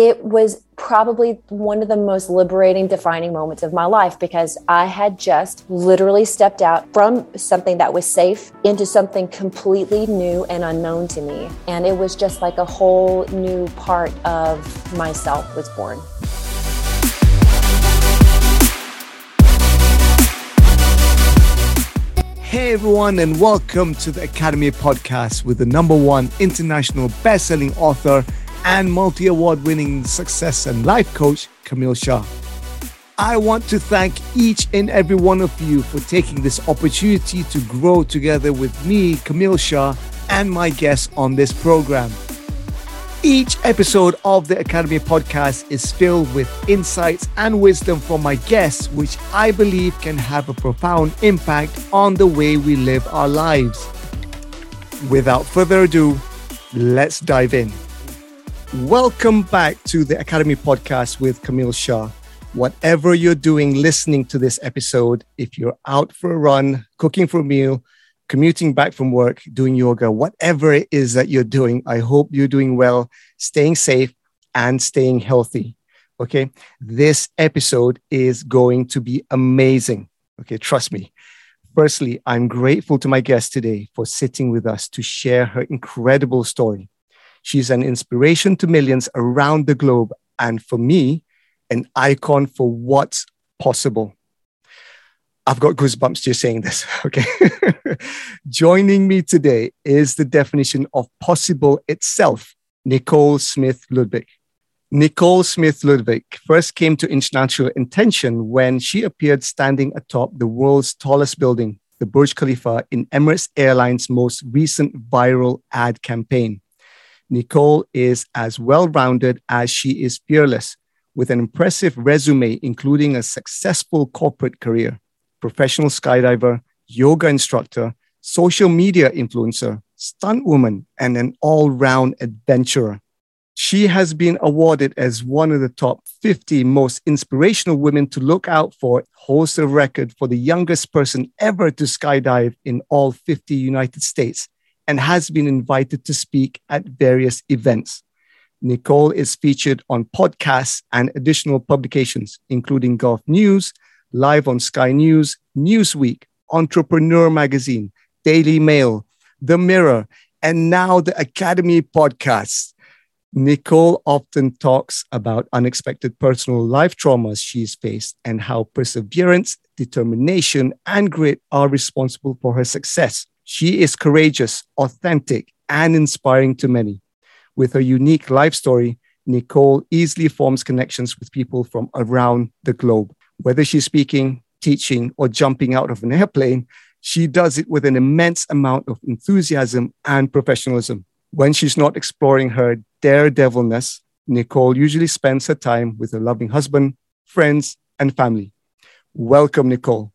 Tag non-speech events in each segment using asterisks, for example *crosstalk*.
it was probably one of the most liberating, defining moments of my life because I had just literally stepped out from something that was safe into something completely new and unknown to me. And it was just like a whole new part of myself was born. Hey everyone, and welcome to the Academy Podcast with the number one international best-selling author and multi award winning success and life coach, Kamil Shah. I want to thank each and every one of you for taking this opportunity to grow together with me, Kamil Shah, and my guests on this program. Each episode of the Academy podcast is filled with insights and wisdom from my guests, which I believe can have a profound impact on the way we live our lives. Without further ado, let's dive in. Welcome back to the Academy podcast with Kamil Shah. Whatever you're doing listening to this episode, if you're out for a run, cooking for a meal, commuting back from work, doing yoga, whatever it is that you're doing, I hope you're doing well, staying safe, and staying healthy. Okay. This episode is going to be amazing. Okay. Trust me. Firstly, I'm grateful to my guest today for sitting with us to share her incredible story. She's an inspiration to millions around the globe. And for me, an icon for what's possible. I've got goosebumps just saying this. *laughs* Okay. *laughs* Joining me today is the definition of possible itself, Nicole Smith Ludvik. Nicole Smith Ludvik first came to international attention when she appeared standing atop the world's tallest building, the Burj Khalifa, in Emirates Airlines' most recent viral ad campaign. Nicole is as well rounded as she is fearless, with an impressive resume, including a successful corporate career, professional skydiver, yoga instructor, social media influencer, stunt woman, and an all round adventurer. She has been awarded as one of the top 50 most inspirational women to look out for, holds the record for the youngest person ever to skydive in all 50 United States, and has been invited to speak at various events. Nicole is featured on podcasts and additional publications, including Gulf News, live on Sky News, Newsweek, Entrepreneur Magazine, Daily Mail, The Mirror, and now the Academy podcast. Nicole often talks about unexpected personal life traumas she's faced and how perseverance, determination, and grit are responsible for her success. She is courageous, authentic, and inspiring to many. With her unique life story, Nicole easily forms connections with people from around the globe. Whether she's speaking, teaching, or jumping out of an airplane, she does it with an immense amount of enthusiasm and professionalism. When she's not exploring her daredevilness, Nicole usually spends her time with her loving husband, friends, and family. Welcome, Nicole.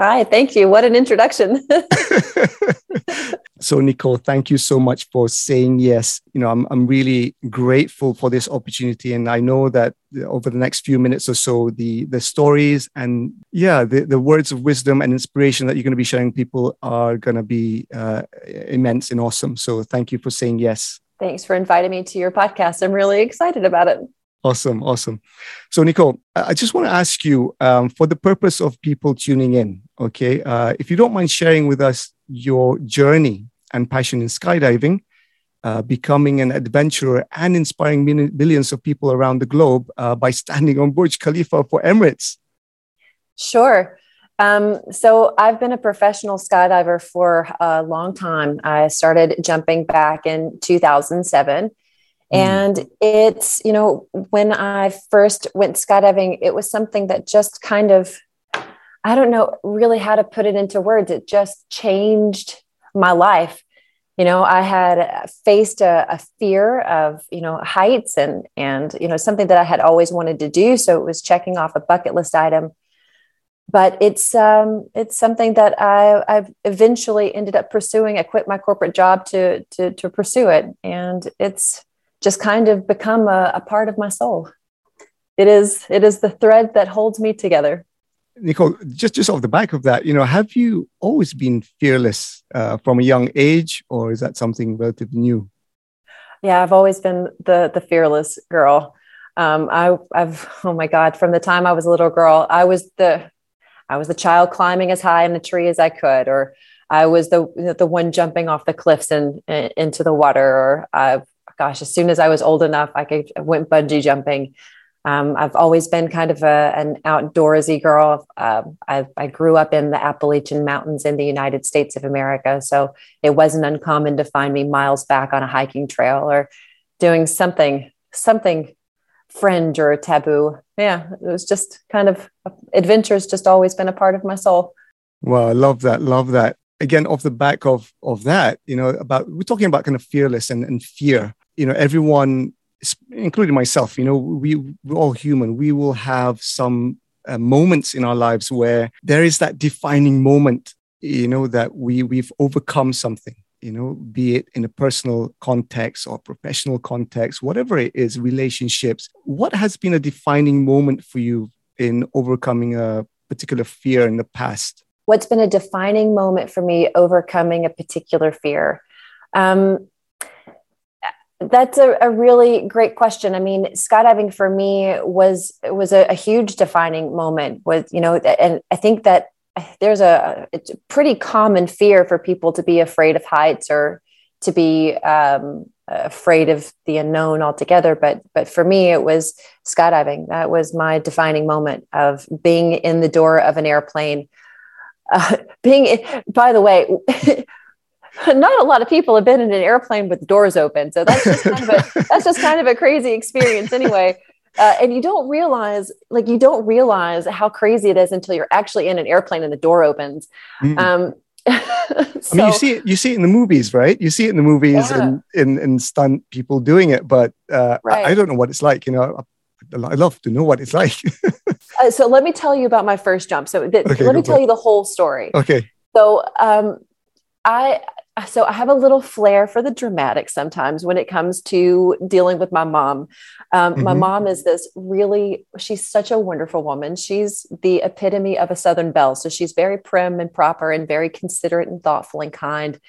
Hi, thank you. What an introduction. *laughs* so, Nicole, thank you so much for saying yes. You know, I'm, I'm really grateful for this opportunity. And I know that over the next few minutes or so, the, the stories and, yeah, the, the words of wisdom and inspiration that you're going to be sharing people are going to be uh, immense and awesome. So, thank you for saying yes. Thanks for inviting me to your podcast. I'm really excited about it. Awesome, awesome. So, Nicole, I just want to ask you, um, for the purpose of people tuning in, okay, uh, if you don't mind sharing with us your journey and passion in skydiving, uh, becoming an adventurer, and inspiring millions of people around the globe uh, by standing on Burj Khalifa for Emirates. Sure. Um, so I've been a professional skydiver for a long time. I started jumping back in 2007 Mm. And it's, you know, when I first went skydiving, it was something that just kind of, I don't know really how to put it into words. It just changed my life. You know, I had faced a, a fear of, you know, heights and, and, you know, something that I had always wanted to do. So it was checking off a bucket list item but it's um, it's something that I, I've eventually ended up pursuing. I quit my corporate job to to to pursue it, and it's just kind of become a, a part of my soul. It is it is the thread that holds me together. Nicole, just just off the back of that, you know, have you always been fearless uh, from a young age, or is that something relatively new? Yeah, I've always been the the fearless girl. Um, I, I've oh my god, from the time I was a little girl, I was the I was the child climbing as high in the tree as I could, or I was the the one jumping off the cliffs and, into the water, or uh, gosh, as soon as I was old enough, I could I went bungee jumping. Um, I've always been kind of a, an outdoorsy girl. Uh, I, I, grew up in the Appalachian Mountains in the United States of America, so it wasn't uncommon to find me miles back on a hiking trail or doing something something fringe or taboo. Yeah, it was just kind of adventure's just always been a part of my soul. Well, I love that. Love that. Again, off the back of of that, you know, about we're talking about kind of fearless and, and fear. You know, everyone, including myself, you know, we we're all human. We will have some uh, moments in our lives where there is that defining moment, you know, that we we've overcome something you know, be it in a personal context or professional context, whatever it is, relationships. What has been a defining moment for you in overcoming a particular fear in the past? What's been a defining moment for me overcoming a particular fear? Um, that's a, a, really great question. I mean, skydiving for me was was a, a huge defining moment. Was you know, and I think that there's a a pretty common fear for people to be afraid of heights or to be um, afraid of the unknown altogether. But but for me, it was skydiving. That was my defining moment of being in the door of an airplane. Uh, being, by the way. *laughs* *laughs* not a lot of people have been in an airplane with doors open, so that's just kind of a *laughs* that's just kind of a crazy experience anyway uh, and you don't realize like you don't realize how crazy it is until you're actually in an airplane and the door opens mm. um, *laughs* so, I mean, you see it. You see it in the movies, right? You see it in the movies yeah. and in and stunt people doing it, but uh, right. I, I, don't know what it's like. You know, I, I love to know what it's like. uh, so let me tell you about my first jump. So th- okay, let me tell it. you the whole story. Okay. So um, I so I have a little flair for the dramatic sometimes when it comes to dealing with my mom. Um, mm-hmm. My mom is this really, she's such a wonderful woman. She's the epitome of a Southern belle. So she's very prim and proper and very considerate and thoughtful and kind.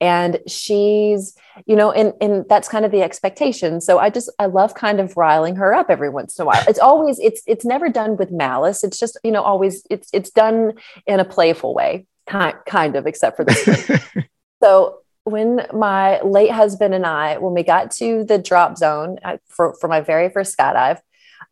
And she's, you know, and, and that's kind of the expectation. So I just, I love kind of riling her up every once in a while. It's always, it's, it's never done with malice. It's just, you know, always, it's, it's done in a playful way. Kind, kind of, except for this. *laughs* So when my late husband and I, when we got to the drop zone uh, for, for my very first skydive,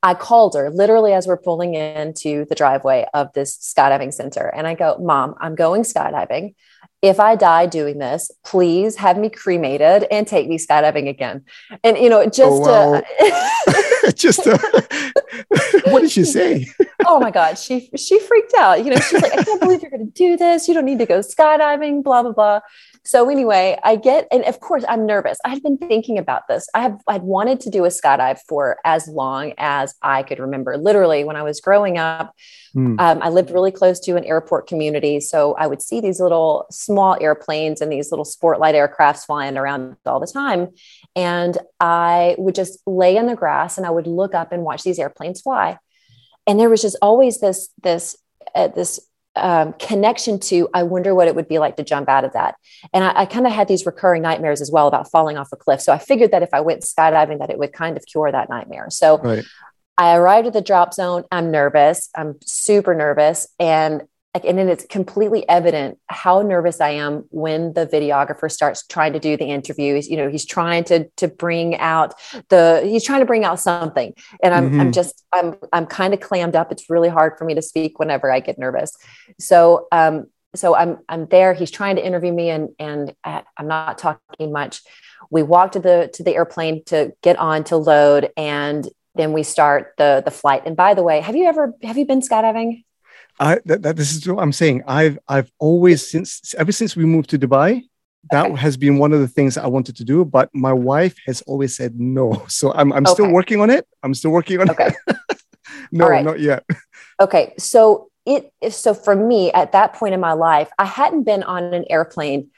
I called her literally as we're pulling into the driveway of this skydiving center. And I go, Mom, I'm going skydiving. If I die doing this, please have me cremated and take me skydiving again. And, you know, just, oh, uh, just, uh, *laughs* *laughs* what did she say? *laughs* oh my God. She, she freaked out. You know, she's like, I can't believe you're going to do this. You don't need to go skydiving, blah, blah, blah. So anyway, I get, and of course I'm nervous. I had been thinking about this. I have, I'd wanted to do a skydive for as long as I could remember. Literally, when I was growing up, mm. um, I lived really close to an airport community. So I would see these little small airplanes and these little sport light aircrafts flying around all the time. And I would just lay in the grass and I would look up and watch these airplanes fly. And there was just always this, this, uh, this um, connection to i wonder what it would be like to jump out of that. And i, I kind of had these recurring nightmares as well about falling off a cliff. So i figured that if i went skydiving that it would kind of cure that nightmare. So right. i arrived at the drop zone. I'm nervous. I'm super nervous. And and then it's completely evident how nervous I am when the videographer starts trying to do the interviews. You know, he's trying to to bring out the he's trying to bring out something, and I'm mm-hmm. I'm just I'm I'm kind of clammed up. It's really hard for me to speak whenever I get nervous. So um so I'm I'm there. He's trying to interview me, and and I'm not talking much. We walk to the to the airplane to get on to load, and then we start the the flight. And by the way, have you ever have you been skydiving? I that, that, this is what I'm saying. I've I've always since ever since we moved to Dubai, that okay. has been one of the things I wanted to do. But my wife has always said no. *laughs* So I'm I'm okay. still working on it. I'm still working on okay. it. *laughs* no, right. not yet. Okay, so it so for me at that point in my life, I hadn't been on an airplane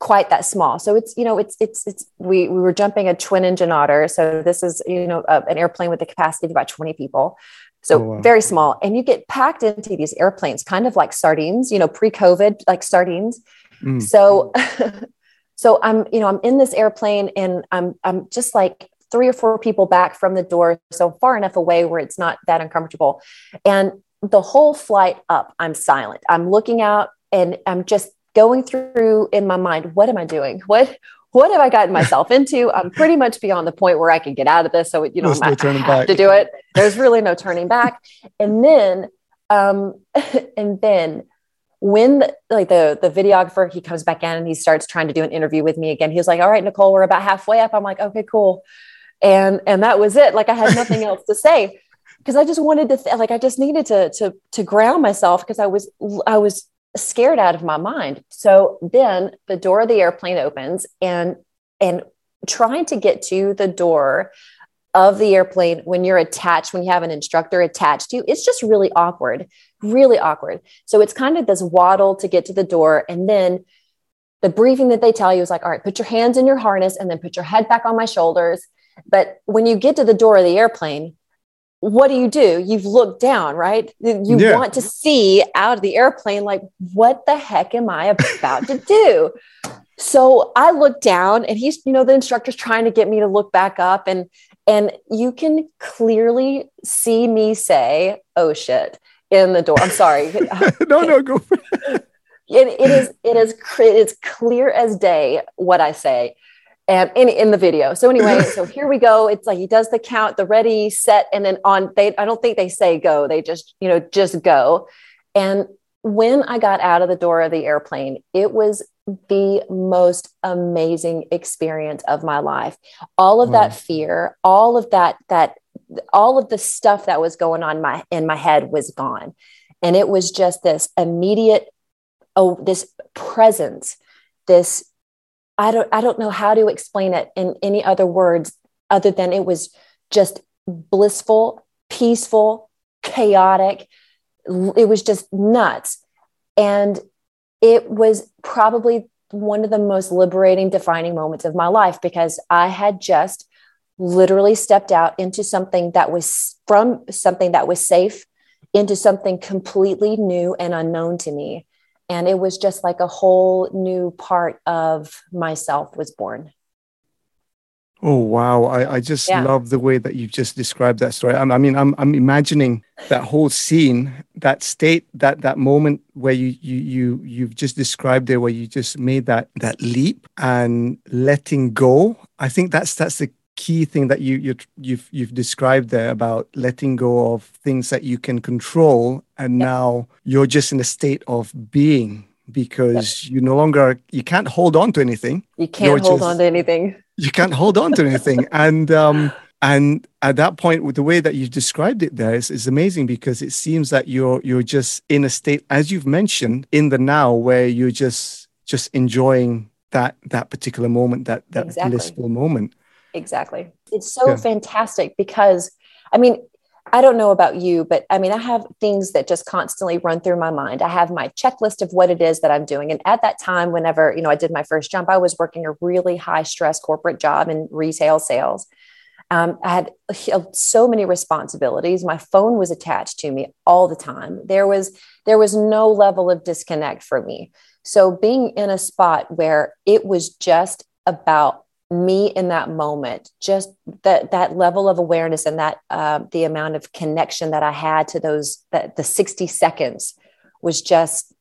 quite that small. So it's you know it's it's it's we we were jumping a twin engine otter. So this is you know a, an airplane with the capacity of about 20 people. So oh, wow. very small. And you get packed into these airplanes, kind of like sardines, you know, pre COVID, like sardines. Mm. So *laughs* so I'm, you know, I'm in this airplane and I'm, I'm just like three or four people back from the door, so far enough away where it's not that uncomfortable. And the whole flight up, I'm silent. I'm looking out and I'm just going through in my mind, what am I doing? What what have I gotten myself into? I'm pretty much beyond the point where I can get out of this. So, you know, no I have back. to do it. There's really no turning back. And then, um, *laughs* and then when the, like the the videographer he comes back in and he starts trying to do an interview with me again he was like all right nicole we're about halfway up i'm like okay cool and and that was it like i had nothing else to say because i just wanted to th- like i just needed to to to ground myself because i was i was scared out of my mind so then the door of the airplane opens and and trying to get to the door of the airplane when you're attached, when you have an instructor attached to you, it's just really awkward, really awkward. So it's kind of this waddle to get to the door. And then the briefing that they tell you is like, all right, put your hands in your harness and then put your head back on my shoulders. But when you get to the door of the airplane, what do you do? You've looked down, right? You yeah. want to see out of the airplane, like, what the heck am I about to do? *laughs* So I look down and he's, you know, the instructor's trying to get me to look back up. And and you can clearly see me say, oh shit, in the door. I'm sorry. *laughs* *laughs* no, no, go. it, it is, it is, it is clear as day what I say and in, in the video. So anyway, so *laughs* here we go. It's like he does the count, the ready, set, and then on they I don't think they say go. They just, you know, just go. And when I got out of the door of the airplane, it was the most amazing experience of my life. All of that fear, all of that that all of the stuff that was going on my in my head was gone. And it was just this immediate oh this presence, this I don't I don't know how to explain it in any other words other than it was just blissful, peaceful, chaotic, it was just nuts. And it was probably one of the most liberating, defining moments of my life because I had just literally stepped out into something that was from something that was safe into something completely new and unknown to me. And it was just like a whole new part of myself was born. Oh wow! I, I just yeah. love the way that you've just described that story. I, I mean, I'm I'm imagining that whole scene, that state, that that moment where you you you you've just described there, where you just made that that leap and letting go. I think that's that's the key thing that you you you've you've described there about letting go of things that you can control, and yeah. now you're just in a state of being because you no longer you can't hold on to anything. You can't you're hold just, on to anything you can't hold on to anything. *laughs* and um, and at that point, with the way that you described it, there is, is amazing because it seems that you're you're just in a state, as you've mentioned, in the now, where you're just just enjoying that that particular moment, that that exactly. blissful moment. Exactly. It's so yeah. fantastic because I mean, I don't know about you, but I mean, I have things that just constantly run through my mind. I have my checklist of what it is that I'm doing. And at that time, whenever, you know, I did my first jump, I was working a really high stress corporate job in retail sales. Um, I had so many responsibilities. My phone was attached to me all the time. There was there was no level of disconnect for me. So being in a spot where it was just about me in that moment just that that level of awareness and that uh, the amount of connection that i had to those that the 60 seconds was just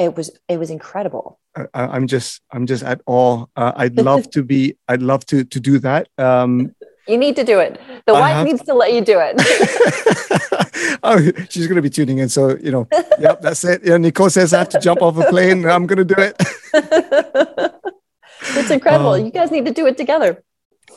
it was it was incredible. I, am just i'm just at awe. Uh, i'd love to be *laughs* i'd love to to do that. Um you need to do it. The I wife have... needs to let you do it. *laughs* Oh she's going to be tuning in so you know. Yep that's it. Yeah nicole says i have to jump off a plane. I'm going to do it *laughs* it's incredible. Um, you guys need to do it together.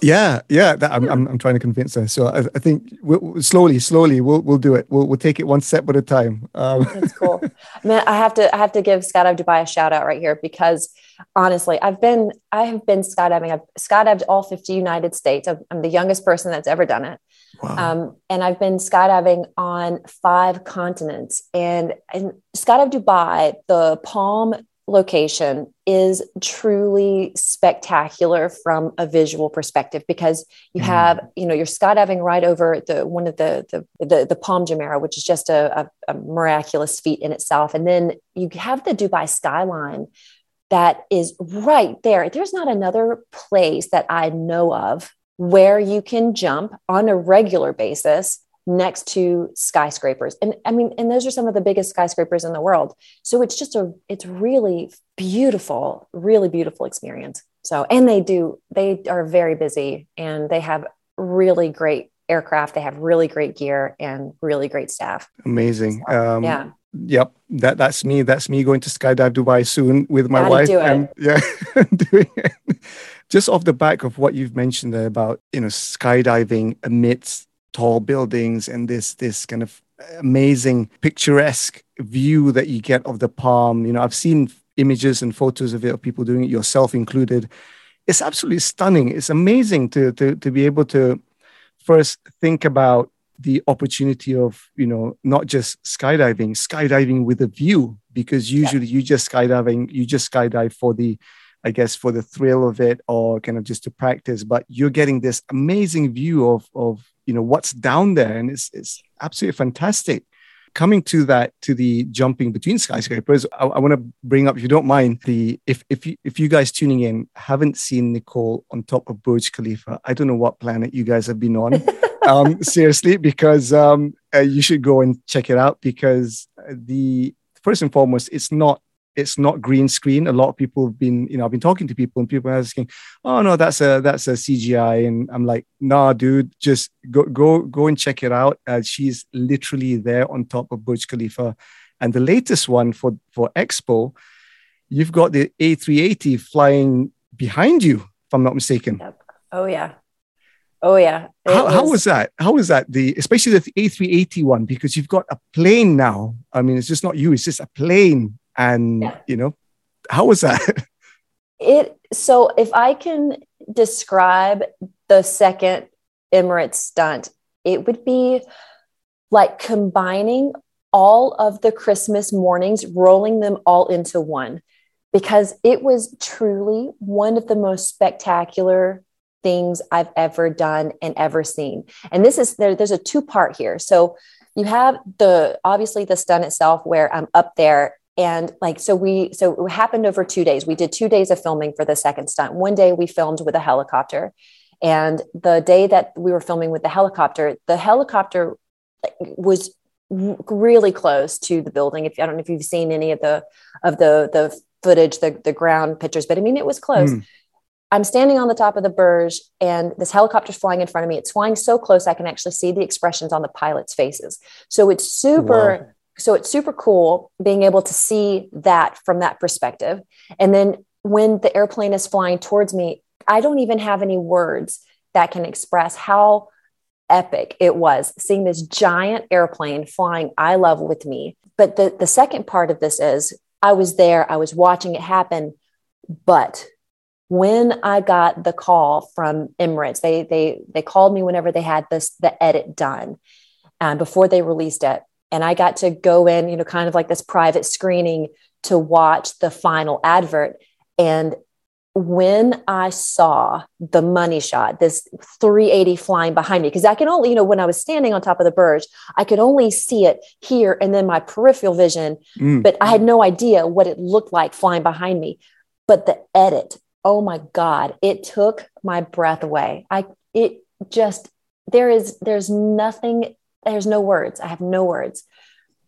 Yeah, yeah. That, I'm, I'm, I'm trying to convince her. So I, I think we'll, slowly, slowly, we'll we'll do it. We'll we'll take it one step at a time. Um. *laughs* That's cool. Man, I have to I have to give Skydive Dubai a shout out right here because honestly, I've been I have been skydiving. I've skydived all 50 United States. I'm the youngest person that's ever done it. Wow. Um, and I've been skydiving on five continents. And in Skydive Dubai, the Palm location is truly spectacular from a visual perspective because you mm. have you know you're skydiving right over the one of the the the, the Palm Jumeirah which is just a, a, a miraculous feat in itself and then you have the Dubai skyline that is right there. There's not another place that I know of where you can jump on a regular basis next to skyscrapers. And I mean, and those are some of the biggest skyscrapers in the world. So it's just a, it's really beautiful, really beautiful experience. So, and they do, they are very busy and they have really great aircraft. They have really great gear and really great staff. Amazing. So, um, yeah. Yep, that that's me. That's me going to skydive Dubai soon with my Gotta wife. And *laughs* yeah, doing it. Just off the back of what you've mentioned there about you know skydiving amidst tall buildings and this this kind of amazing picturesque view that you get of the palm. You know, I've seen images and photos of it of people doing it, yourself included. It's absolutely stunning. It's amazing to to to be able to first think about the opportunity of you know not just skydiving skydiving with a view because usually yeah. you just skydiving you just skydive for the i guess for the thrill of it or kind of just to practice but you're getting this amazing view of of you know what's down there and it's it's absolutely fantastic. Coming to that to the jumping between skyscrapers i, I want to bring up if you don't mind the if if you if you guys tuning in haven't seen nicole on top of burj khalifa i don't know what planet you guys have been on *laughs* um, seriously, because um, uh, you should go and check it out because the first and foremost, it's not it's not green screen. A lot of people have been, you know, I've been talking to people and people are asking, "Oh no, that's a that's a CGI," and I'm like, "Nah, dude, just go go go and check it out." Uh, she's literally there on top of Burj Khalifa, and the latest one for for Expo, you've got the A380 flying behind you, if I'm not mistaken. Yep. Oh yeah, Oh yeah. How, was, how was that? How was that? The especially the A380 one because you've got a plane now. I mean, it's just not you; it's just a plane, and yeah. you know, how was that? *laughs* It so if I can describe the second Emirates stunt, it would be like combining all of the Christmas mornings, rolling them all into one, because it was truly one of the most spectacular things I've ever done and ever seen. And this is there, there's a two part here. So you have the obviously the stunt itself where I'm up there and like so we so it happened over two days we did two days of filming for the second stunt one day we filmed with a helicopter and the day that we were filming with the helicopter the helicopter was really close to the building if i don't know if you've seen any of the of the the footage the, the ground pictures but i mean it was close mm. I'm standing on the top of the Burj and this helicopter's flying in front of me. It's flying so close I can actually see the expressions on the pilots' faces. So it's super wow. So it's super cool being able to see that from that perspective. And then when the airplane is flying towards me, I don't even have any words that can express how epic it was seeing this giant airplane flying I love with me. But the, the second part of this is I was there, I was watching it happen, but when I got the call from Emirates, they they they called me whenever they had this the edit done, um, before they released it, and I got to go in, you know, kind of like this private screening to watch the final advert. And when I saw the money shot, this 380 flying behind me, because I can only, you know, when I was standing on top of the Burj, I could only see it here and then my peripheral vision, mm. but I had no idea what it looked like flying behind me. But the edit oh my god it took my breath away i it just there is there's nothing there's no words. I have no words.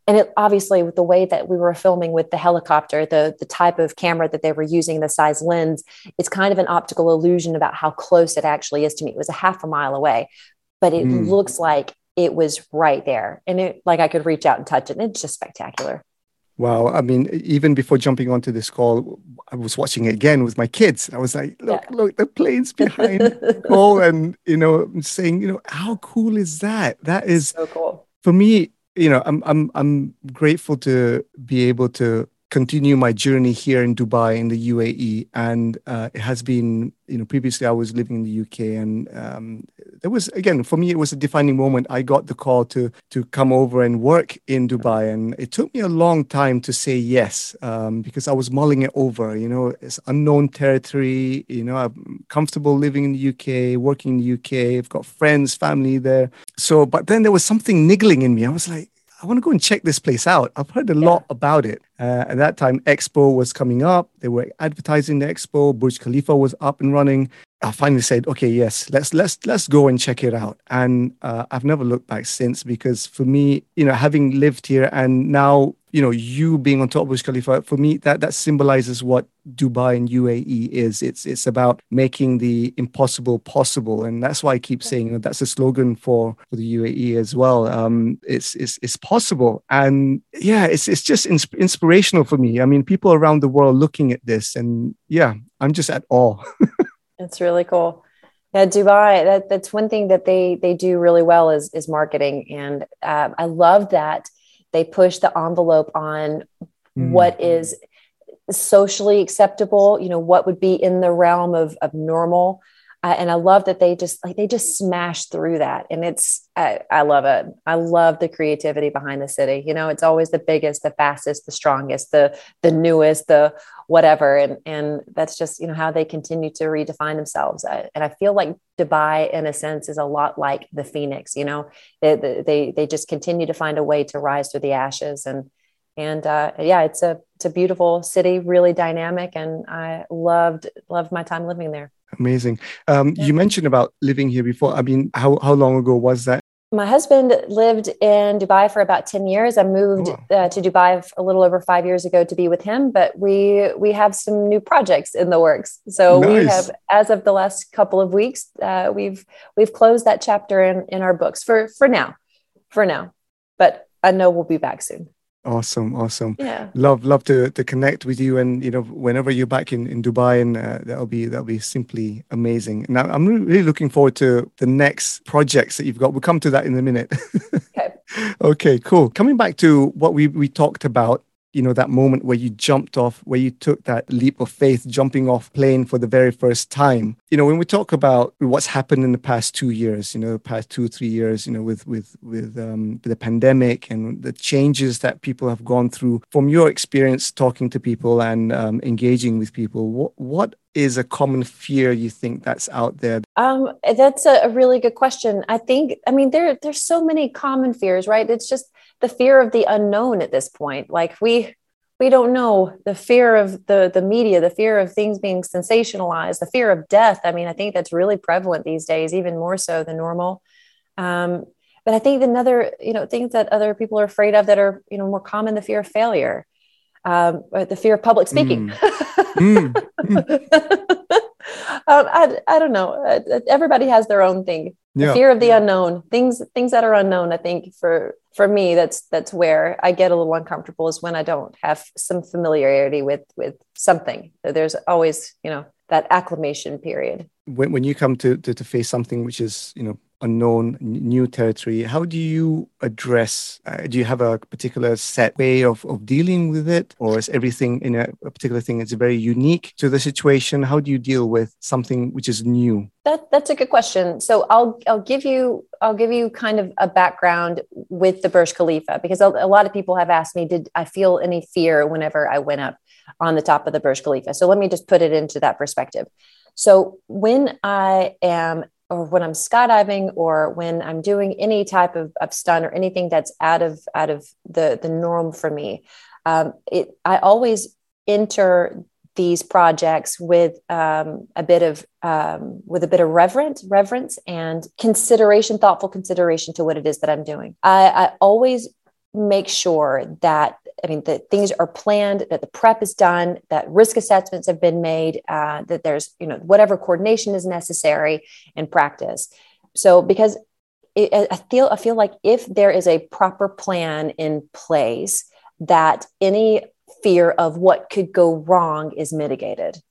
And it obviously with the way that we were filming with the helicopter the the type of camera that they were using the size lens it's kind of an optical illusion about how close it actually is to me. It was a half a mile away but it mm. looks like it was right there. And it like i could reach out and touch it and it's just spectacular Wow. I mean, even before jumping onto this call, I was watching it again with my kids. I was like, look, yeah. look, the plane's *laughs* behind Cole. And, you know, I'm saying, you know, how cool is that? That is so cool. For me, you know, I'm I'm I'm grateful to be able to continue my journey here in Dubai in the UAE, and uh, it has been you know previously I was living in the UK, and um, there was again for me it was a defining moment. I got the call to to come over and work in Dubai, and it took me a long time to say yes um, because I was mulling it over. You know, it's unknown territory. You know, I'm comfortable living in the UK, working in the UK. I've got friends, family there. So, but then there was something niggling in me. I was like I want to go and check this place out. I've heard a yeah. lot about it. Uh, at that time, Expo was coming up. They were advertising the Expo. Burj Khalifa was up and running. I finally said, okay, yes, let's let's let's go and check it out. And uh, I've never looked back since because for me, you know, having lived here and now you know, you being on top of Burj Khalifa, for me, that that symbolizes what Dubai and UAE is. It's it's about making the impossible possible, and that's why I keep saying you know, that's a slogan for, for the UAE as well. Um, it's it's it's possible, and yeah, it's it's just ins- inspirational for me. I mean, people around the world looking at this, and yeah, I'm just at awe. *laughs* it's really cool. Yeah, Dubai. That, that's one thing that they they do really well is is marketing, and uh, I love that they push the envelope on mm. what is socially acceptable you know what would be in the realm of, of normal and i love that they just like they just smash through that. And it's I, I love it. I love the creativity behind the city. You know it's always the biggest the fastest the strongest the the newest the whatever. And and that's just you know how they continue to redefine themselves. I, and i feel like dubai in a sense is a lot like the phoenix you know? They they they just continue to find a way to rise through the ashes. And and uh, yeah it's a it's a beautiful city really dynamic. And i loved loved my time living there amazing um, yeah. you mentioned about living here before i mean how, how long ago was that my husband lived in Dubai for about 10 years. I moved oh. uh, to Dubai a little over five years ago to be with him, but we we have some new projects in the works. So nice. we have, as of the last couple of weeks, uh, we've we've closed that chapter in in our books for for now, for now. But I know we'll be back soon. Awesome, awesome. Yeah, love love to to connect with you, and you know, whenever you're back in in Dubai, and uh, that'll be that'll be simply amazing. Now, I'm really looking forward to the next projects that you've got. We'll come to that in a minute. Okay. *laughs* okay, cool. Coming back to what we we talked about you know that moment where you jumped off where you took that leap of faith jumping off plane for the very first time you know when we talk about what's happened in the past two years you know past two three years you know with with with um, the pandemic and the changes that people have gone through from your experience talking to people and um, engaging with people what what is a common fear you think that's out there? Um, that's a, really good question. I think, I mean, there there's so many common fears, right? It's just the fear of the unknown at this point. Like we we don't know the fear of the the media the fear of things being sensationalized the fear of death. I mean i think that's really prevalent these days even more so than normal. Um, but i think another you know things that other people are afraid of that are you know more common the fear of failure um, the fear of public speaking. Mm. *laughs* mm. um, I, I don't know. Uh, everybody has their own thing yeah. fear of the unknown. Things things that are unknown i think for for me that's that's where i get a little uncomfortable is when i don't have some familiarity with with something. There's always you know that acclimation period. When, when you come to, to to face something which is you know unknown new territory how do you address uh, do you have a particular set way of, of dealing with it? Or is everything in a, a, particular thing is very unique to the situation? How do you deal with something which is new? That, that's a good question. So i'll i'll give you i'll give you kind of a background with the burj khalifa because a, a lot of people have asked me did i feel any fear whenever i went up on the top of the burj khalifa? So let me just put it into that perspective. So when I am or when I'm skydiving or when I'm doing any type of, of stunt or anything that's out of out of the the norm for me, um, it I always enter these projects with um, a bit of um, with a bit of reverent reverence and consideration, thoughtful consideration to what it is that I'm doing. I, I always make sure that I mean, that things are planned, that the prep is done, that risk assessments have been made, uh, that there's, you know, whatever coordination is necessary in practice. So, because it, I feel, I feel like if there is a proper plan in place, that any fear of what could go wrong is mitigated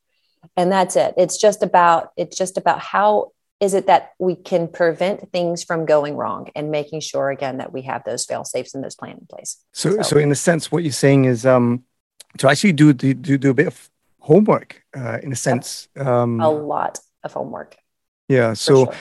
and that's it it's just about it's just about how is it that we can prevent things from going wrong and making sure again that we have those fail safes and those plans in place? So, so, so in a sense what you're saying is um to actually do do, do a bit of homework uh, in a sense um a lot of homework. Yeah so sure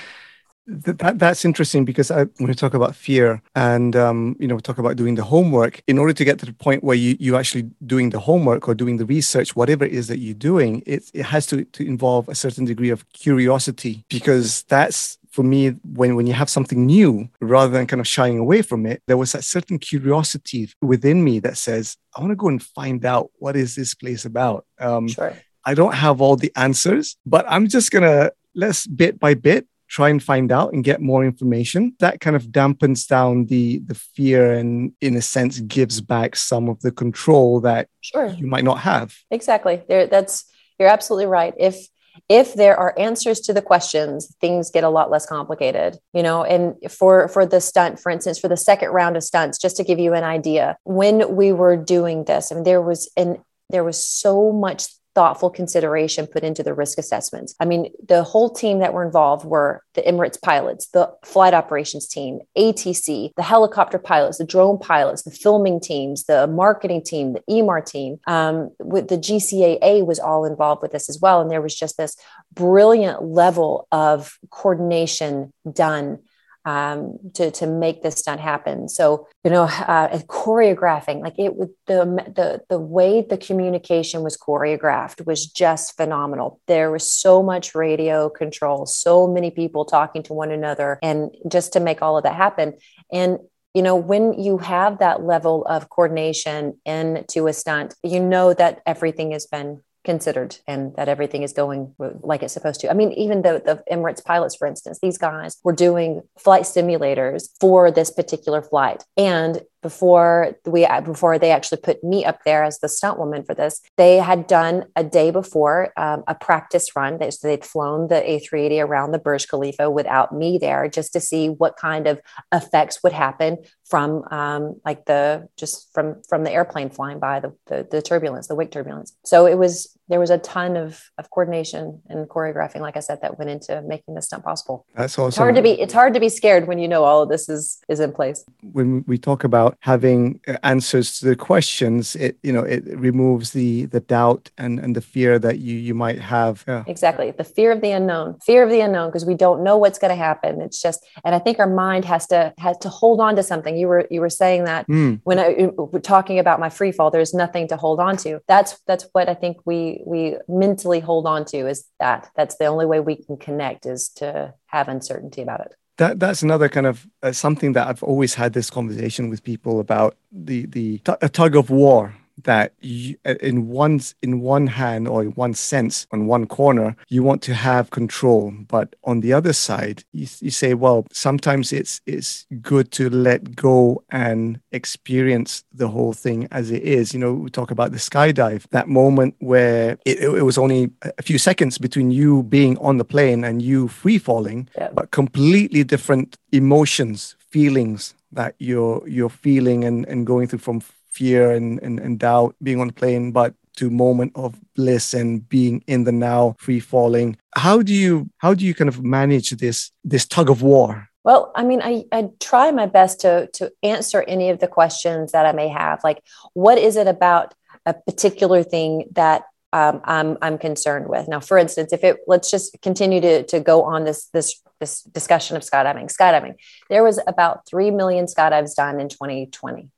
that, that's interesting because I, when we talk about fear and um, you know we talk about doing the homework in order to get to the point where you you actually doing the homework or doing the research whatever it is that you're doing it, it has to, to involve a certain degree of curiosity because that's for me, when, when you have something new, rather than kind of shying away from it, there was that certain curiosity within me that says, I want to go and find out what is this place about. Um, sure. I don't have all the answers, but I'm just going to let's bit by bit try and find out and get more information. That kind of dampens down the the fear and in a sense gives back some of the control that sure. you might not have. Exactly. There that's you're absolutely right. If if there are answers to the questions things get a lot less complicated you know? And for for the stunt for instance for the second round of stunts just to give you an idea when we were doing this I mean there was an there was so much thoughtful consideration put into the risk assessments. I mean, the whole team that were involved were the Emirates pilots, the flight operations team, ATC, the helicopter pilots, the drone pilots, the filming teams, the marketing team, the Emaar team. Um, with the GCAA was all involved with this as well, and there was just this brilliant level of coordination done um, to to make this stunt happen. So you know, uh, choreographing like it would the the the way the communication was choreographed was just phenomenal. There was so much radio control, so many people talking to one another, and just to make all of that happen. And you know when you have that level of coordination into a stunt you know that everything has been considered and that everything is going like it's supposed to. I mean, even the, the Emirates pilots, for instance, these guys were doing flight simulators for this particular flight. And before we before they actually put me up there as the stunt woman for this they had done a day before um, a practice run. They, so they'd flown the a380 around the burj khalifa without me there just to see what kind of effects would happen from um, like the just from from the airplane flying by the, the, the turbulence the wake turbulence. So it was there was a ton of, of coordination and choreographing like i said that went into making this stunt possible. That's awesome. it's hard to be it's hard to be scared when you know all of this is is in place. When we talk about having uh, answers to the questions it you know it removes the the doubt and and the fear that you you might have. Yeah. exactly. The fear of the unknown. Fear of the unknown because we don't know what's going to happen. It's just and i think our mind has to has to hold on to something. You were you were saying that mm. when i we're talking about my free fall there's nothing to hold on to. That's that's what i think we we mentally hold on to is that that's the only way we can connect is to have uncertainty about it. That that's another kind of uh, something that I've always had this conversation with people about the the t- a tug of war that you, uh, in one in one hand or in one sense on one corner you want to have control but on the other side you, you say well sometimes it's it's good to let go and experience the whole thing as it is you know we talk about the skydive that moment where it, it was only a few seconds between you being on the plane and you free falling yeah. but completely different emotions feelings that you're you're feeling and, and going through from fear and, and, and doubt being on the plane, but to moment of bliss and being in the now, free falling. How do you how do you kind of manage this this tug of war? Well, I mean, I, I try my best to to answer any of the questions that I may have. Like, what is it about a particular thing that um, I'm I'm concerned with? Now, for instance, if it let's just continue to to go on this this this discussion of skydiving. Skydiving, there was about three million skydives done in 2020.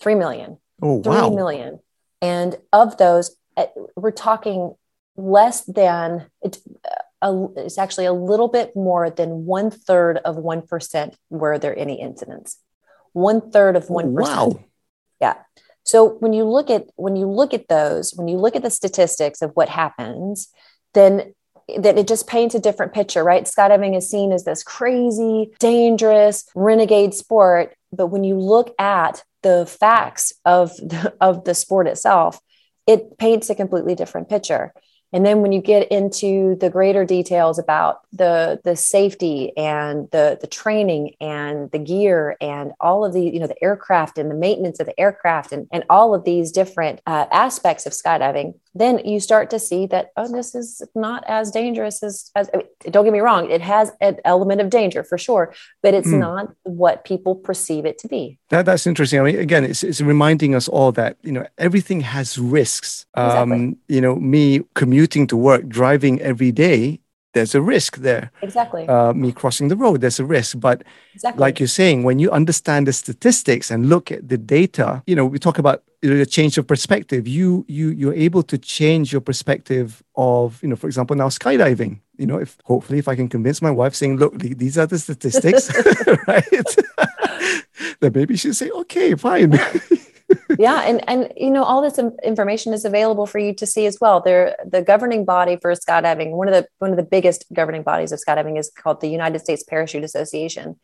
Three million. Oh, wow. Three million. And of those, uh, we're talking less than it's, a, it's actually a little bit more than one third of 1% were there any incidents. One third of 1%. Wow. Yeah. So when you look at when you look at those, when you look at the statistics of what happens, then that it just paints a different picture, right? Skydiving is seen as this crazy, dangerous, renegade sport. But when you look at the facts of the, of the sport itself, it paints a completely different picture. And then when you get into the greater details about the the safety and the the training and the gear and all of the you know the aircraft and the maintenance of the aircraft and, and all of these different uh, aspects of skydiving, then you start to see that oh this is not as dangerous as, as I mean, don't get me wrong it has an element of danger for sure but it's mm. not what people perceive it to be that, that's interesting i mean again it's, it's reminding us all that you know everything has risks exactly. um you know me commuting to work driving every day there's a risk there. Exactly. Uh, me crossing the road, there's a risk. But exactly. like you're saying, when you understand the statistics and look at the data, you know, we talk about a change of perspective. You you you're able to change your perspective of, you know, for example, now skydiving. You know, if hopefully if I can convince my wife saying, look, these are the statistics, *laughs* *laughs* right? *laughs* then maybe she'll say, okay, fine. Yeah and and you know all this information is available for you to see as well. There the governing body for skydiving one of the one of the biggest governing bodies of skydiving is called the united states parachute association.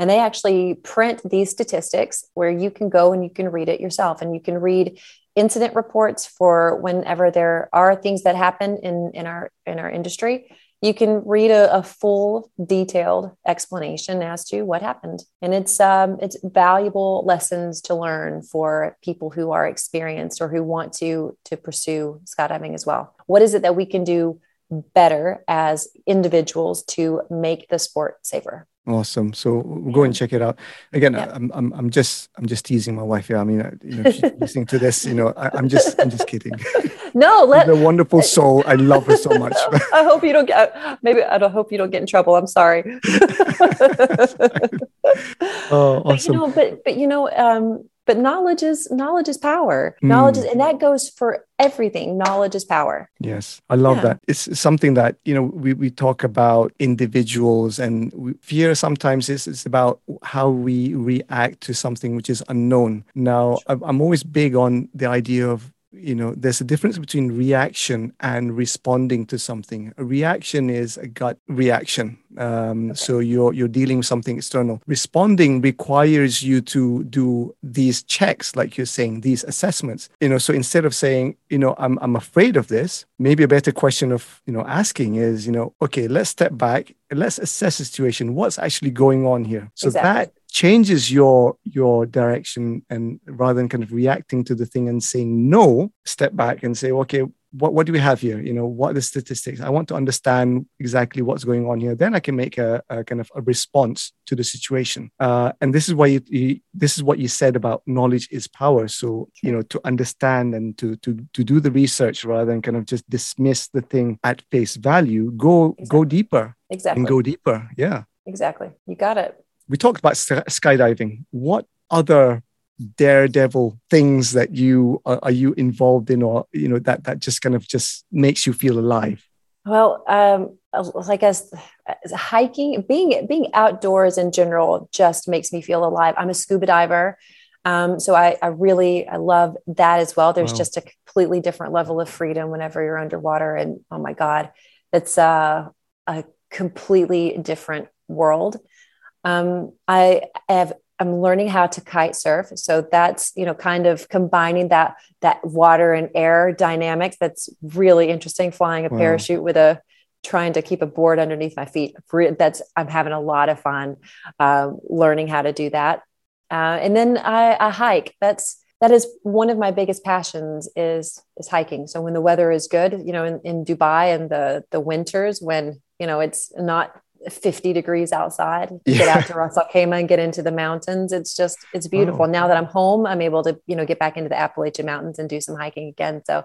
And they actually print these statistics where you can go and you can read it yourself. And you can read incident reports for whenever there are things that happen in in our in our industry you can read a, a, full detailed explanation as to what happened. And it's um, it's valuable lessons to learn for people who are experienced or who want to to pursue skydiving as well. What is it that we can do better as individuals to make the sport safer Awesome. So go and check it out. Again, yeah. I'm, I'm, I'm just, I'm just teasing my wife here. I mean, you know, listening to this, you know, I, am just, I'm just kidding. *laughs* No, let a wonderful soul. I love her so *laughs* much. I hope you don't get. Maybe I don't hope you don't get in trouble. I'm sorry. *laughs* oh, awesome. But, you know, but but you know, um, but knowledge is knowledge is power. Mm. knowledge is and that goes for everything. Knowledge is power. Yes i love yeah. that. It's something that you know we, we talk about individuals and we, fear sometimes is it's about how we react to something which is unknown. Now i'm always big on the idea of you know there's a difference between reaction and responding to something. A reaction is a gut reaction. Um, okay. so you're you're dealing with something external. Responding requires you to do these checks like you're saying these assessments. You know so instead of saying you know i'm, I'm afraid of this maybe a better question of you know asking is you know okay let's step back. Let's assess the situation. What's actually going on here? So exactly. that changes your your direction and rather than kind of reacting to the thing and saying no step back and say okay what, what do we have here? You know what are the statistics? I want to understand exactly what's going on here. Then i can make a, a kind of a response to the situation. Uh, and this is why you, you, this is what you said about knowledge is power. So you know to understand and to to to do the research rather than kind of just dismiss the thing at face value go exactly. go deeper exactly and go deeper. Yeah. Exactly. You got it we talked about skydiving. What other daredevil things that you are, are, you involved in, or you know that that just kind of just makes you feel alive? Well, um, like as, as hiking, being being outdoors in general just makes me feel alive. I'm a scuba diver. Um, so I, I, really I love that as well. There's wow. just a completely different level of freedom whenever you're underwater, and oh my god, it's uh, a completely different world. Um, I have I'm learning how to kite surf. So that's, you know, kind of combining that that water and air dynamics. That's really interesting. Flying a wow. parachute with a trying to keep a board underneath my feet. That's I'm having a lot of fun um, learning how to do that. Uh, and then I, I hike. That's that is one of my biggest passions is is hiking. So when the weather is good, you know, in, in Dubai and the the winters when you know it's not 50 degrees outside yeah. get out to Ras Al Khaimah and get into the mountains it's just it's oh. beautiful oh. now that i'm home i'm able to you know get back into the appalachian mountains and do some hiking again so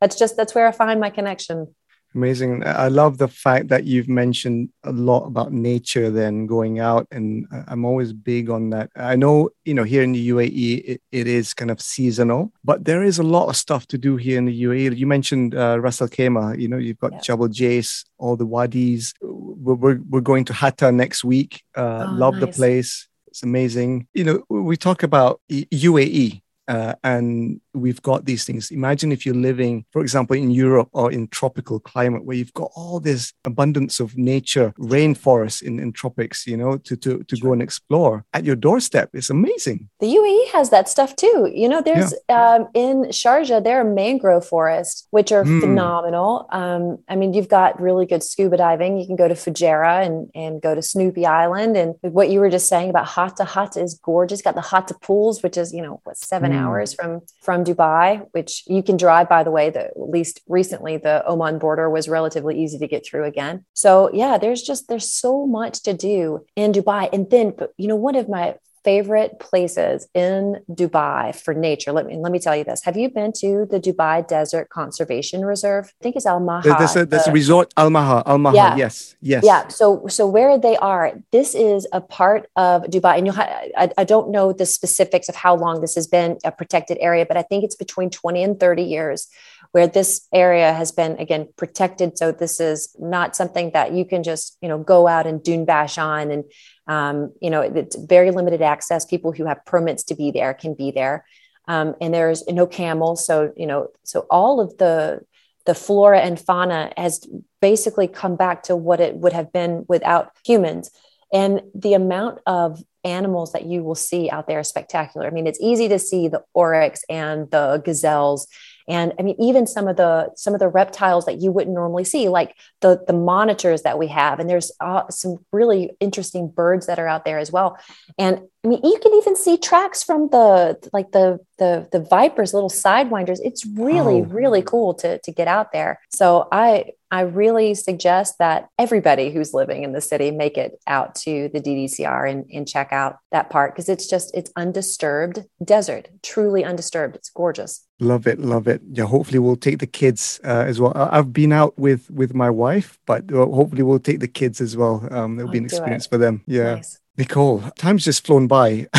that's just that's where i find my connection Amazing. I love the fact that you've mentioned a lot about nature then going out. And I'm always big on that. I know, you know, here in the UAE, it, it is kind of seasonal, but there is a lot of stuff to do here in the UAE. You mentioned uh, Ras Al Khaimah, you know, you've got yeah. Jabal Jais, all the wadis. We're, we're, we're going to Hatta next week. Uh, oh, love nice. the place. It's amazing. You know, we talk about UAE uh, and we've got these things. Imagine if you're living, for example, in Europe or in tropical climate where you've got all this abundance of nature, rainforests in, in tropics, you know, to, to, to go and explore at your doorstep. It's amazing. The UAE has that stuff too. You know, there's yeah. um, in Sharjah, there are mangrove forests, which are mm. phenomenal. Um, I mean, you've got really good scuba diving. You can go to Fujairah and, and go to Snoopy Island. And what you were just saying about Hatta, Hatta is gorgeous. Got the Hatta pools, which is, you know, what, seven mm. hours from, from Dubai, which you can drive, by the way, the, at least recently the Oman border was relatively easy to get through again. So yeah, there's just, there's so much to do in Dubai. And then, you know, one of my favorite places in Dubai for nature. Let me let me tell you this. Have you been to the Dubai Desert Conservation Reserve? I think it's Al Maha. That's a, there's a resort Al Maha. Al Maha. Yeah. Yes. Yes. Yeah. So so where they are, this is a part of Dubai, and you ha- I, I don't know the specifics of how long this has been a protected area, but I think it's between 20 and 30 years where this area has been again protected. So this is not something that you can just you know go out and dune bash on. And um, you know it's very limited access. People who have permits to be there can be there. Um, and there's no camels so you know so all of the the flora and fauna has basically come back to what it would have been without humans. And the amount of animals that you will see out there is spectacular. I mean, it's easy to see the oryx and the gazelles and i mean even some of the some of the reptiles that you wouldn't normally see like the the monitors that we have and there's uh, some really interesting birds that are out there as well and i mean you can even see tracks from the like the the the vipers little sidewinders it's really oh. really cool to to get out there so i I really suggest that everybody who's living in the city make it out to the DDCR and, and check out that part because it's just it's undisturbed desert, truly undisturbed. It's gorgeous. Love it, love it. Yeah, hopefully we'll take the kids uh, as well. I've been out with with my wife, but uh, hopefully we'll take the kids as well. Um, it'll be an experience for them. Yeah. Nice. Nicole, time's just flown by. *laughs*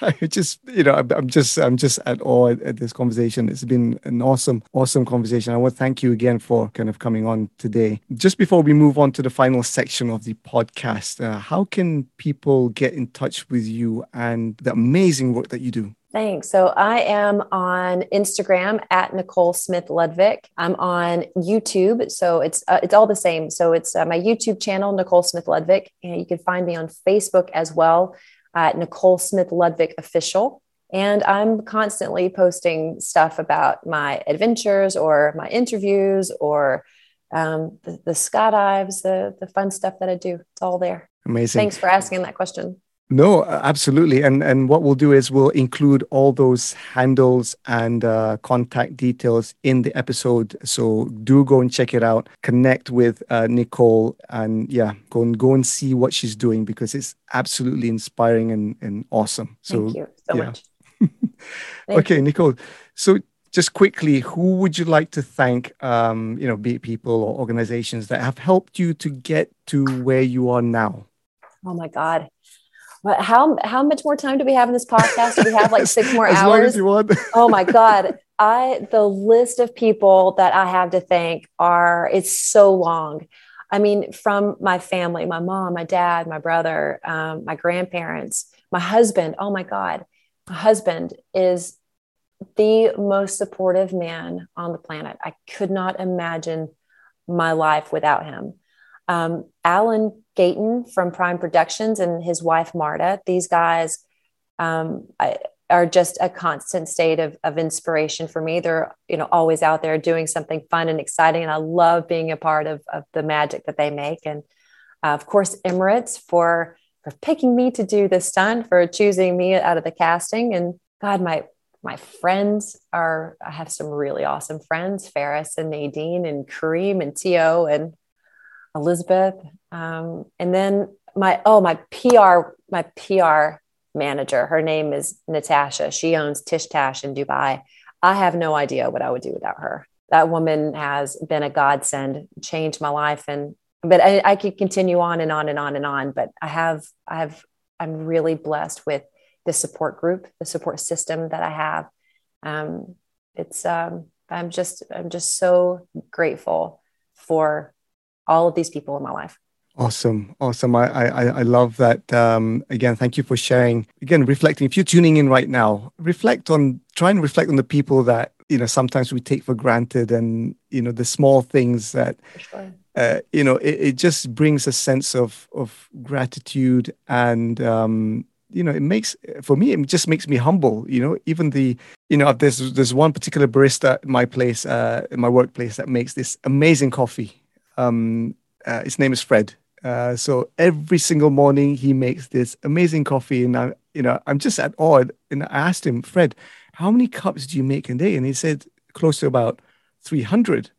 I just, you know, I'm, just, I'm just at awe at, at, this conversation. It's been an awesome, awesome conversation. I want to thank you again for kind of coming on today. Just before we move on to the final section of the podcast, uh, how can people get in touch with you and the amazing work that you do? Thanks. So I am on Instagram at Nicole Smith Ludvik. I'm on YouTube, so it's uh, it's all the same. So it's uh, my YouTube channel, Nicole Smith Ludvik, and you can find me on Facebook as well at Nicole Smith Ludvik Official. And I'm constantly posting stuff about my adventures or my interviews or um, the, the skydives, the the fun stuff that I do. It's all there. Amazing. Thanks for asking that question. No, absolutely. And and what we'll do is we'll include all those handles and uh, contact details in the episode. So do go and check it out. Connect with uh, Nicole and yeah, go and go and see what she's doing because it's absolutely inspiring and, and awesome. So Thank you so yeah. much. *laughs* okay, you. Nicole. So just quickly, who would you like to thank? Um, you know, be it people or organizations that have helped you to get to where you are now. Oh my God how how much more time do we have in this podcast? Do we have like six more *laughs* as hours? Long as you want. *laughs* oh my god. I the list of people that I have to thank are it's so long. I mean, from my family, my mom, my dad, my brother, um, my grandparents, my husband. Oh my God, my husband is the most supportive man on the planet. I could not imagine my life without him. Um, Alan Gayton from Prime Productions and his wife Marta. These guys um, I, are just a constant state of, of inspiration for me. They're you know always out there doing something fun and exciting, and I love being a part of, of the magic that they make. And uh, of course, Emirates for for picking me to do this stunt, for choosing me out of the casting. And God, my my friends are I have some really awesome friends, Ferris and Nadine and Kareem and Tio and Elizabeth. Um, and then my, oh, my PR, my PR manager, her name is Natasha. She owns Tish Tash in Dubai. I have no idea what I would do without her. That woman has been a godsend, changed my life. And, but I, I could continue on and on and on and on, but I have, I have, I'm really blessed with the support group, the support system that I have. Um, it's, um, I'm just, I'm just so grateful for all of these people in my life. Awesome, awesome. I I, I love that. Um, again, thank you for sharing. Again, reflecting. If you're tuning in right now, reflect on. Try and reflect on the people that you know sometimes we take for granted, and you know the small things that. Sure. Uh, you know, it, it just brings a sense of of gratitude and um, you know it makes for me it just makes me humble you know even the you know there's there's one particular barista in my place uh in my workplace that makes this amazing coffee um, uh, his name is Fred. Uh, so every single morning he makes this amazing coffee, and I, you know, I'm just at awe. And I asked him, Fred, how many cups do you make a day? And he said close to about 300.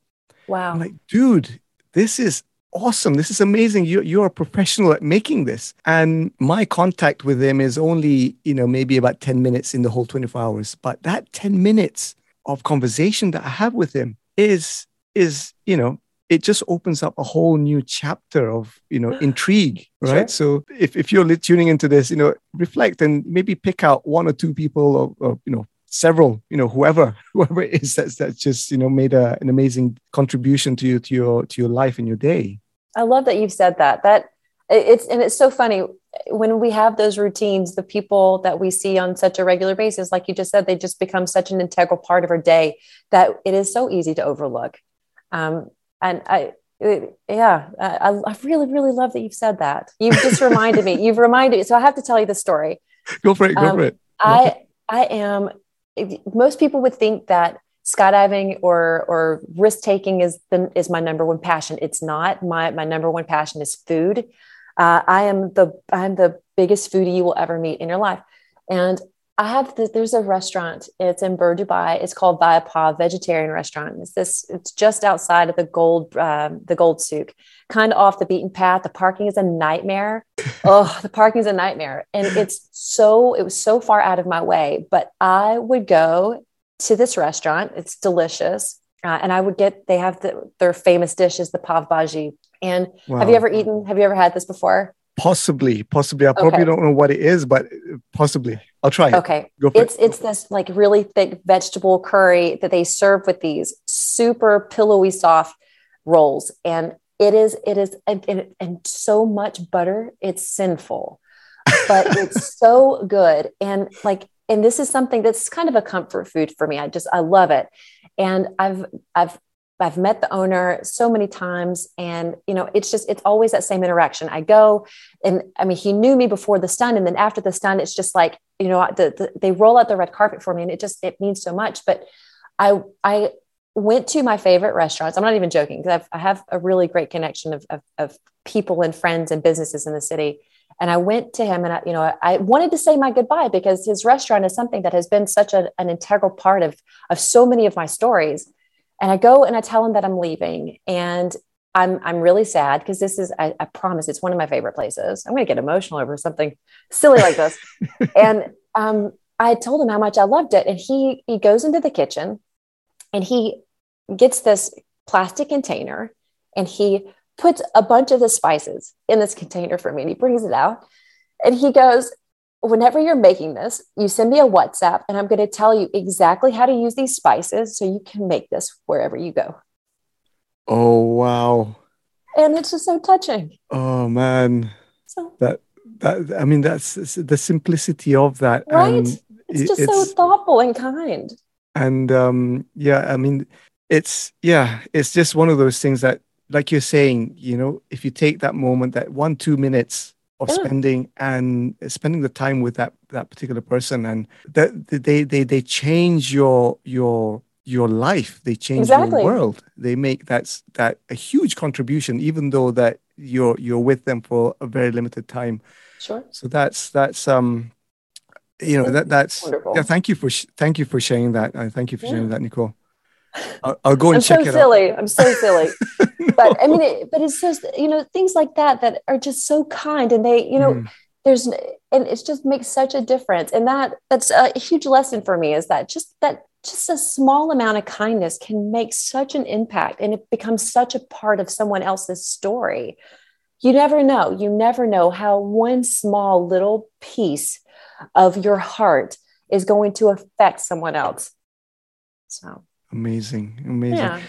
Wow. I'm like, dude, this is awesome. This is amazing. You, you're a professional at making this. And my contact with him is only, you know, maybe about 10 minutes in the whole 24 hours. But that 10 minutes of conversation that I have with him is, is, you know, it just opens up a whole new chapter of you know *sighs* intrigue right? Sure. so if, if you're tuning into this you know reflect and maybe pick out one or two people or, or you know several you know whoever *laughs* whoever it is that's that's just you know made a, an amazing contribution to you to your to your life and your day. I love that you've said that. That it's and it's so funny. When we have those routines the people that we see on such a regular basis like you just said they just become such an integral part of our day that it is so easy to overlook. Um, and I, yeah, I, I really, really love that you've said that. You've just reminded me. You've reminded me. So I have to tell you the story. Go for it. Go um, for it. I, I am. Most people would think that skydiving or or risk taking is the, is my number one passion. It's not. My my number one passion is food. Uh, I am the I'm the biggest foodie you will ever meet in your life, and I have this, there's a restaurant. It's in Bur Dubai. It's called Via Vegetarian Restaurant. It's this. It's just outside of the Gold um, the Gold Souk, kind of off the beaten path. The parking is a nightmare. *laughs* oh, the parking is a nightmare, and it's so it was so far out of my way. But I would go to this restaurant. It's delicious, uh, and I would get. They have the, their famous dish is the pav bhaji. And wow. have you ever eaten? Have you ever had this before? Possibly, possibly. I probably okay. don't know what it is, but possibly. I'll try. Okay. it's it. it's this like really thick vegetable curry that they serve with these super pillowy soft rolls. And it is, it is, and, and, and so much butter, it's sinful, but *laughs* it's so good. And like, and this is something that's kind of a comfort food for me. I just, I love it. And I've, I've I've met the owner so many times and you know it's just it's always that same interaction. I go and I mean he knew me before the stun and then after the stun it's just like you know the, the, they roll out the red carpet for me and it just it means so much but I I went to my favorite restaurants. I'm not even joking because I have a really great connection of, of, of people and friends and businesses in the city. And I went to him and I, you know, I wanted to say my goodbye because his restaurant is something that has been such a, an integral part of, of so many of my stories. And I go and I tell him that I'm leaving. And I'm I'm really sad because this is I, I, promise it's one of my favorite places. I'm going to get emotional over something silly like this. *laughs* and um, I told him how much I loved it, and he he goes into the kitchen, and he gets this plastic container, and he puts a bunch of the spices in this container for me, and he brings it out, and he goes, whenever you're making this, you send me a WhatsApp and I'm going to tell you exactly how to use these spices so you can make this wherever you go. Oh, wow. And it's just so touching. Oh, man. So that, that, I mean, that's the simplicity of that. Right. And it's just it's, so thoughtful and kind. And um, yeah, I mean, it's, yeah, it's just one of those things that, like you're saying, you know, if you take that moment, that one, two minutes, of spending and spending the time with that that particular person. And that they they they change your your your life. They change exactly. your world. They make that that a huge contribution even though that you're you're with them for a very limited time. Sure. So that's that's um you know that that's Wonderful. yeah thank you for thank you for sharing that. Uh, thank you for yeah. sharing that nicole I'll, I'll go and I'm check so it silly. out. I'm so silly. *laughs* But I mean, it, but it's just you know things like that that are just so kind, and they you know mm. there's and it just makes such a difference, and that that's a huge lesson for me is that just that just a small amount of kindness can make such an impact, and it becomes such a part of someone else's story. You never know. You never know how one small little piece of your heart is going to affect someone else. So Amazing, amazing. Yeah.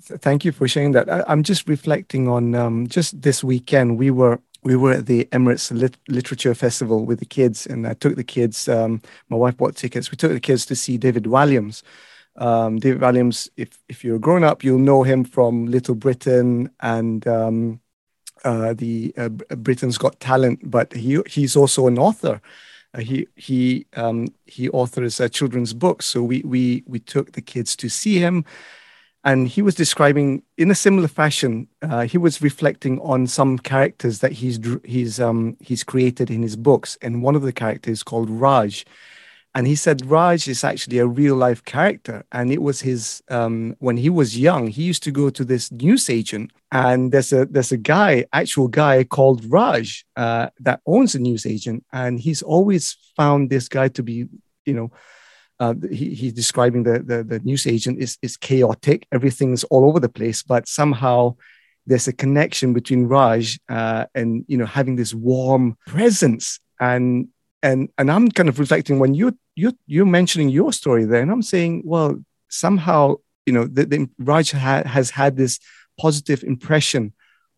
Thank you for sharing that. I, am just reflecting on um, just this weekend. We were we were at the Emirates Lit- Literature Festival with the kids, and I took the kids. Um, my wife bought tickets. We took the kids to see David Walliams. Um, David Walliams, if if you're grown up, you'll know him from Little Britain and um, uh, the uh, Britain's Got Talent. But he he's also an author. Uh, he he um, he authors uh, children's books. So we we we took the kids to see him, and he was describing in a similar fashion. Uh, he was reflecting on some characters that he's he's um, he's created in his books, and one of the characters called Raj, and he said Raj is actually a real life character, and it was his um, when he was young. He used to go to this news agent, and there's a there's a guy, actual guy called Raj, uh, that owns a news agent, and he's always found this guy to be, you know. Uh, he, he's describing the, the, the news agent is, is chaotic. Everything's all over the place, but somehow there's a connection between Raj uh, and you know having this warm presence and and and I'm kind of reflecting when you you you're mentioning your story there, and I'm saying, well, somehow you know the, the Raj ha- has had this positive impression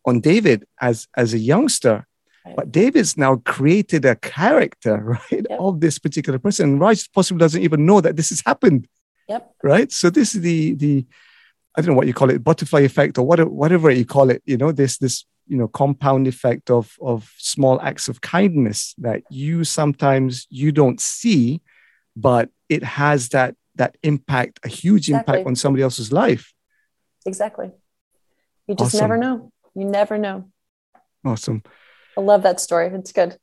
on David as as a youngster, right. but David's now created a character *laughs* right yep. of this particular person. And Raj possibly doesn't even know that this has happened. Yep. Right. So this is the the I don't know what you call it, butterfly effect or whatever whatever you call it. You know this this you know compound effect of of small acts of kindness that you sometimes you don't see but it has that that impact a huge exactly. impact on somebody else's life exactly you just awesome. never know you never know awesome i love that story it's good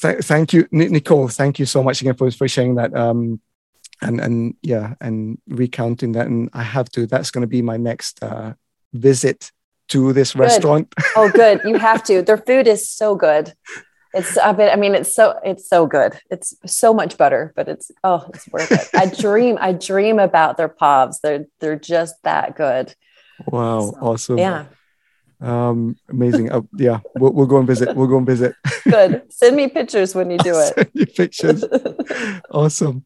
Th- thank you nicole thank you so much again for, for sharing that um and and yeah and recounting that and i have to that's going to be my next uh visit to this good. restaurant? oh, good. *laughs* You have to. Their food is so good. It's I mean, I mean, it's so it's so good. It's so much butter, but it's oh, it's worth it. I dream, I dream about their pavs. They're they're just that good. Wow, so, awesome. Yeah. Um, amazing. Uh, yeah, we'll, we'll go and visit. We'll go and visit. *laughs* good. Send me pictures when you do I'll *laughs* it. Send you pictures. awesome.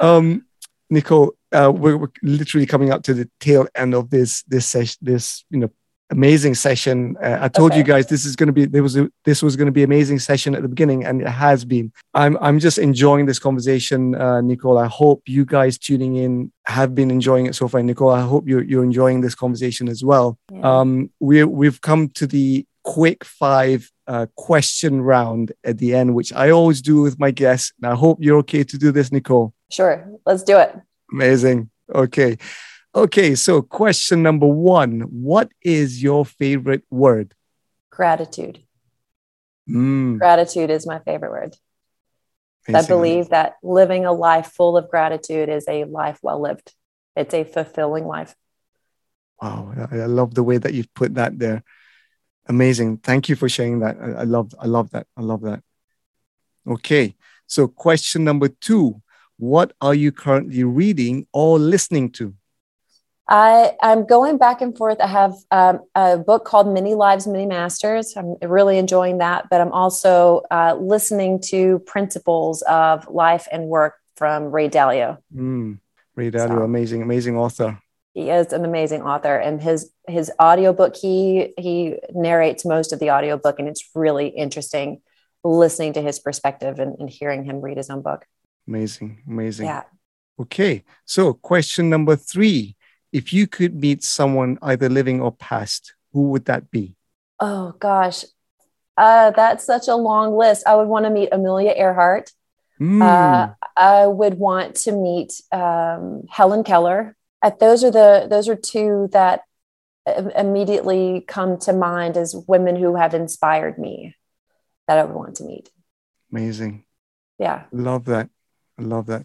Um, Nicole, uh, we're, we're, literally coming up to the tail end of this this session, this you know amazing session. Uh, I told okay. you guys this is going to be there was a, this was going to be amazing session at the beginning, and it has been. I'm I'm just enjoying this conversation, uh, Nicole. I hope you guys tuning in have been enjoying it so far, Nicole. I hope you're you're enjoying this conversation as well. Yeah. Um, we we've come to the quick five uh, question round at the end, which I always do with my guests. And I hope you're okay to do this, Nicole. Sure, let's do it. Amazing. Okay. Okay, so question number one What is your favorite word? Gratitude. Mm. Gratitude is my favorite word. I believe that living a life full of gratitude is a life well lived. It's a fulfilling life. Wow, I love the way that you've put that there. Amazing. Thank you for sharing that. I, I love I love that. I love that. Okay. So question number 2, what are you currently reading or listening to? I, I'm going back and forth. I have um, a book called Many Lives, Many Masters. I'm really enjoying that, but I'm also uh, listening to Principles of Life and Work from Ray Dalio. Mm, Ray Dalio, so, amazing, amazing author. He is an amazing author, and his his audiobook he he narrates most of the audiobook, and it's really interesting listening to his perspective and, and hearing him read his own book. Amazing, amazing. Yeah. Okay, so question number three if you could meet someone either living or past, who would that be? Oh gosh, uh, that's such a long list. I would want to meet Amelia Earhart. Mm. Uh, I would want to meet um, Helen Keller. Uh, those are the those are two that immediately come to mind as women who have inspired me that I would want to meet. Amazing. Yeah. Love that. I love that.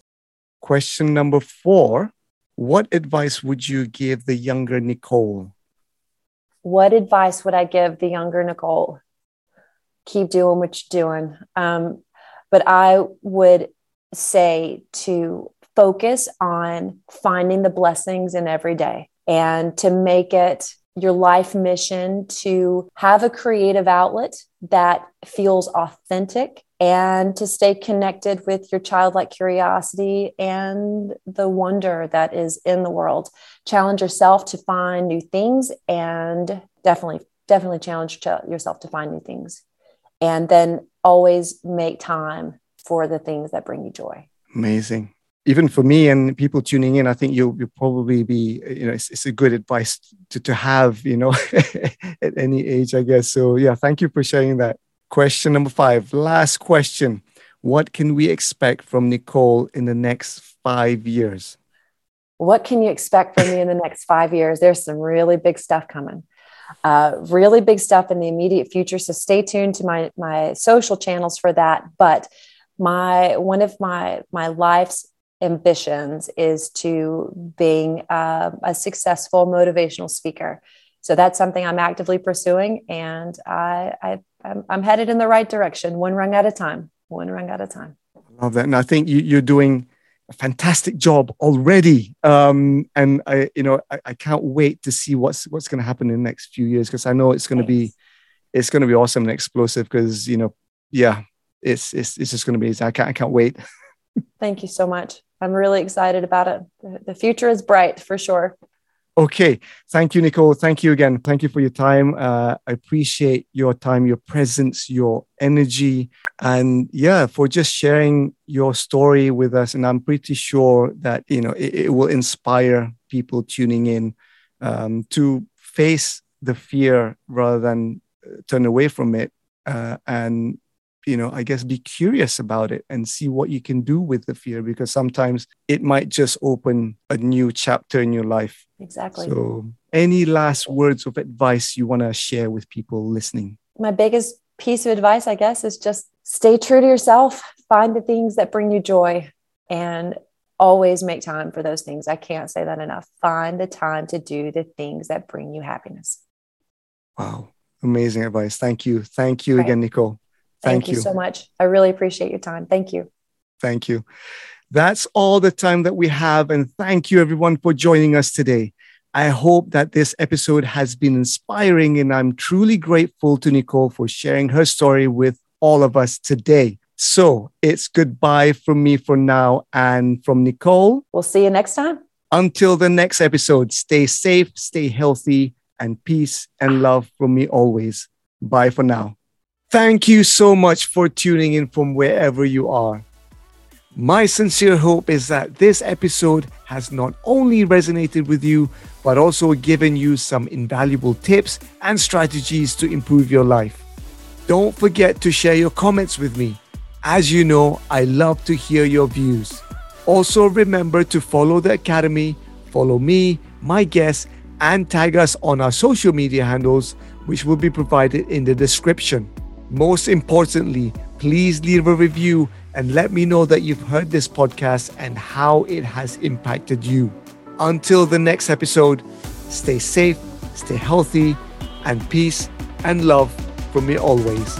Question number four what advice would you give the younger Nicole? What advice would I give the younger Nicole? Keep doing what you're doing. Um, but I would say to focus on finding the blessings in every day and to make it your life mission to have a creative outlet that feels authentic and to stay connected with your childlike curiosity and the wonder that is in the world. Challenge yourself to find new things and definitely, definitely challenge yourself to find new things. And then always make time for the things that bring you joy. Amazing. Even for me and people tuning in, I think you'll, you'll probably be, you know, it's, it's a good advice to, to have, you know, *laughs* at any age, I guess. So, yeah, thank you for sharing that. Question number five, last question. What can we expect from Nicole in the next five years? What can you expect from me in the next five years? There's some really big stuff coming. Uh, really big stuff in the immediate future. So stay tuned to my my social channels for that. But my one of my my life's ambitions is to being uh, a successful motivational speaker. So that's something I'm actively pursuing, and I, I I'm, I'm headed in the right direction, one rung at a time, one rung at a time. I love that, and I think you, you're doing a fantastic job already. Um, and I, you know, I, I, can't wait to see what's what's going to happen in the next few years because I know it's going to be, it's going to be awesome and explosive. Because you know, yeah, it's it's it's just going to be. I can't I can't wait. *laughs* Thank you so much. I'm really excited about it. The future is bright for sure. Okay. Thank you, Nicole. Thank you again. Thank you for your time. Uh, I appreciate your time, your presence, your energy, and yeah, for just sharing your story with us. And I'm pretty sure that, you know, it, it will inspire people tuning in um, to face the fear rather than uh, turn away from it uh, and you know i guess be curious about it and see what you can do with the fear because sometimes it might just open a new chapter in your life. Exactly. So any last words of advice you want to share with people listening? My biggest piece of advice i guess is just stay true to yourself find the things that bring you joy and always make time for those things. I can't say that enough. Find the time to do the things that bring you happiness. Wow. Amazing advice. Thank you. Thank you right. again nicole Thank, Thank you. you so much. I really appreciate your time. Thank you. Thank you. That's all the time that we have. And thank you, everyone, for joining us today. I hope that this episode has been inspiring, and I'm truly grateful to Nicole for sharing her story with all of us today. So it's goodbye from me for now and from Nicole. We'll see you next time. Until the next episode, stay safe, stay healthy, and peace and love from me always. Bye for now. Thank you so much for tuning in from wherever you are. My sincere hope is that this episode has not only resonated with you, but also given you some invaluable tips and strategies to improve your life. Don't forget to share your comments with me. As you know, I love to hear your views. Also, remember to follow the Academy, follow me, my guests, and tag us on our social media handles, which will be provided in the description. Most importantly, please leave a review and let me know that you've heard this podcast and how it has impacted you. Until the next episode, stay safe, stay healthy, and peace and love from me always.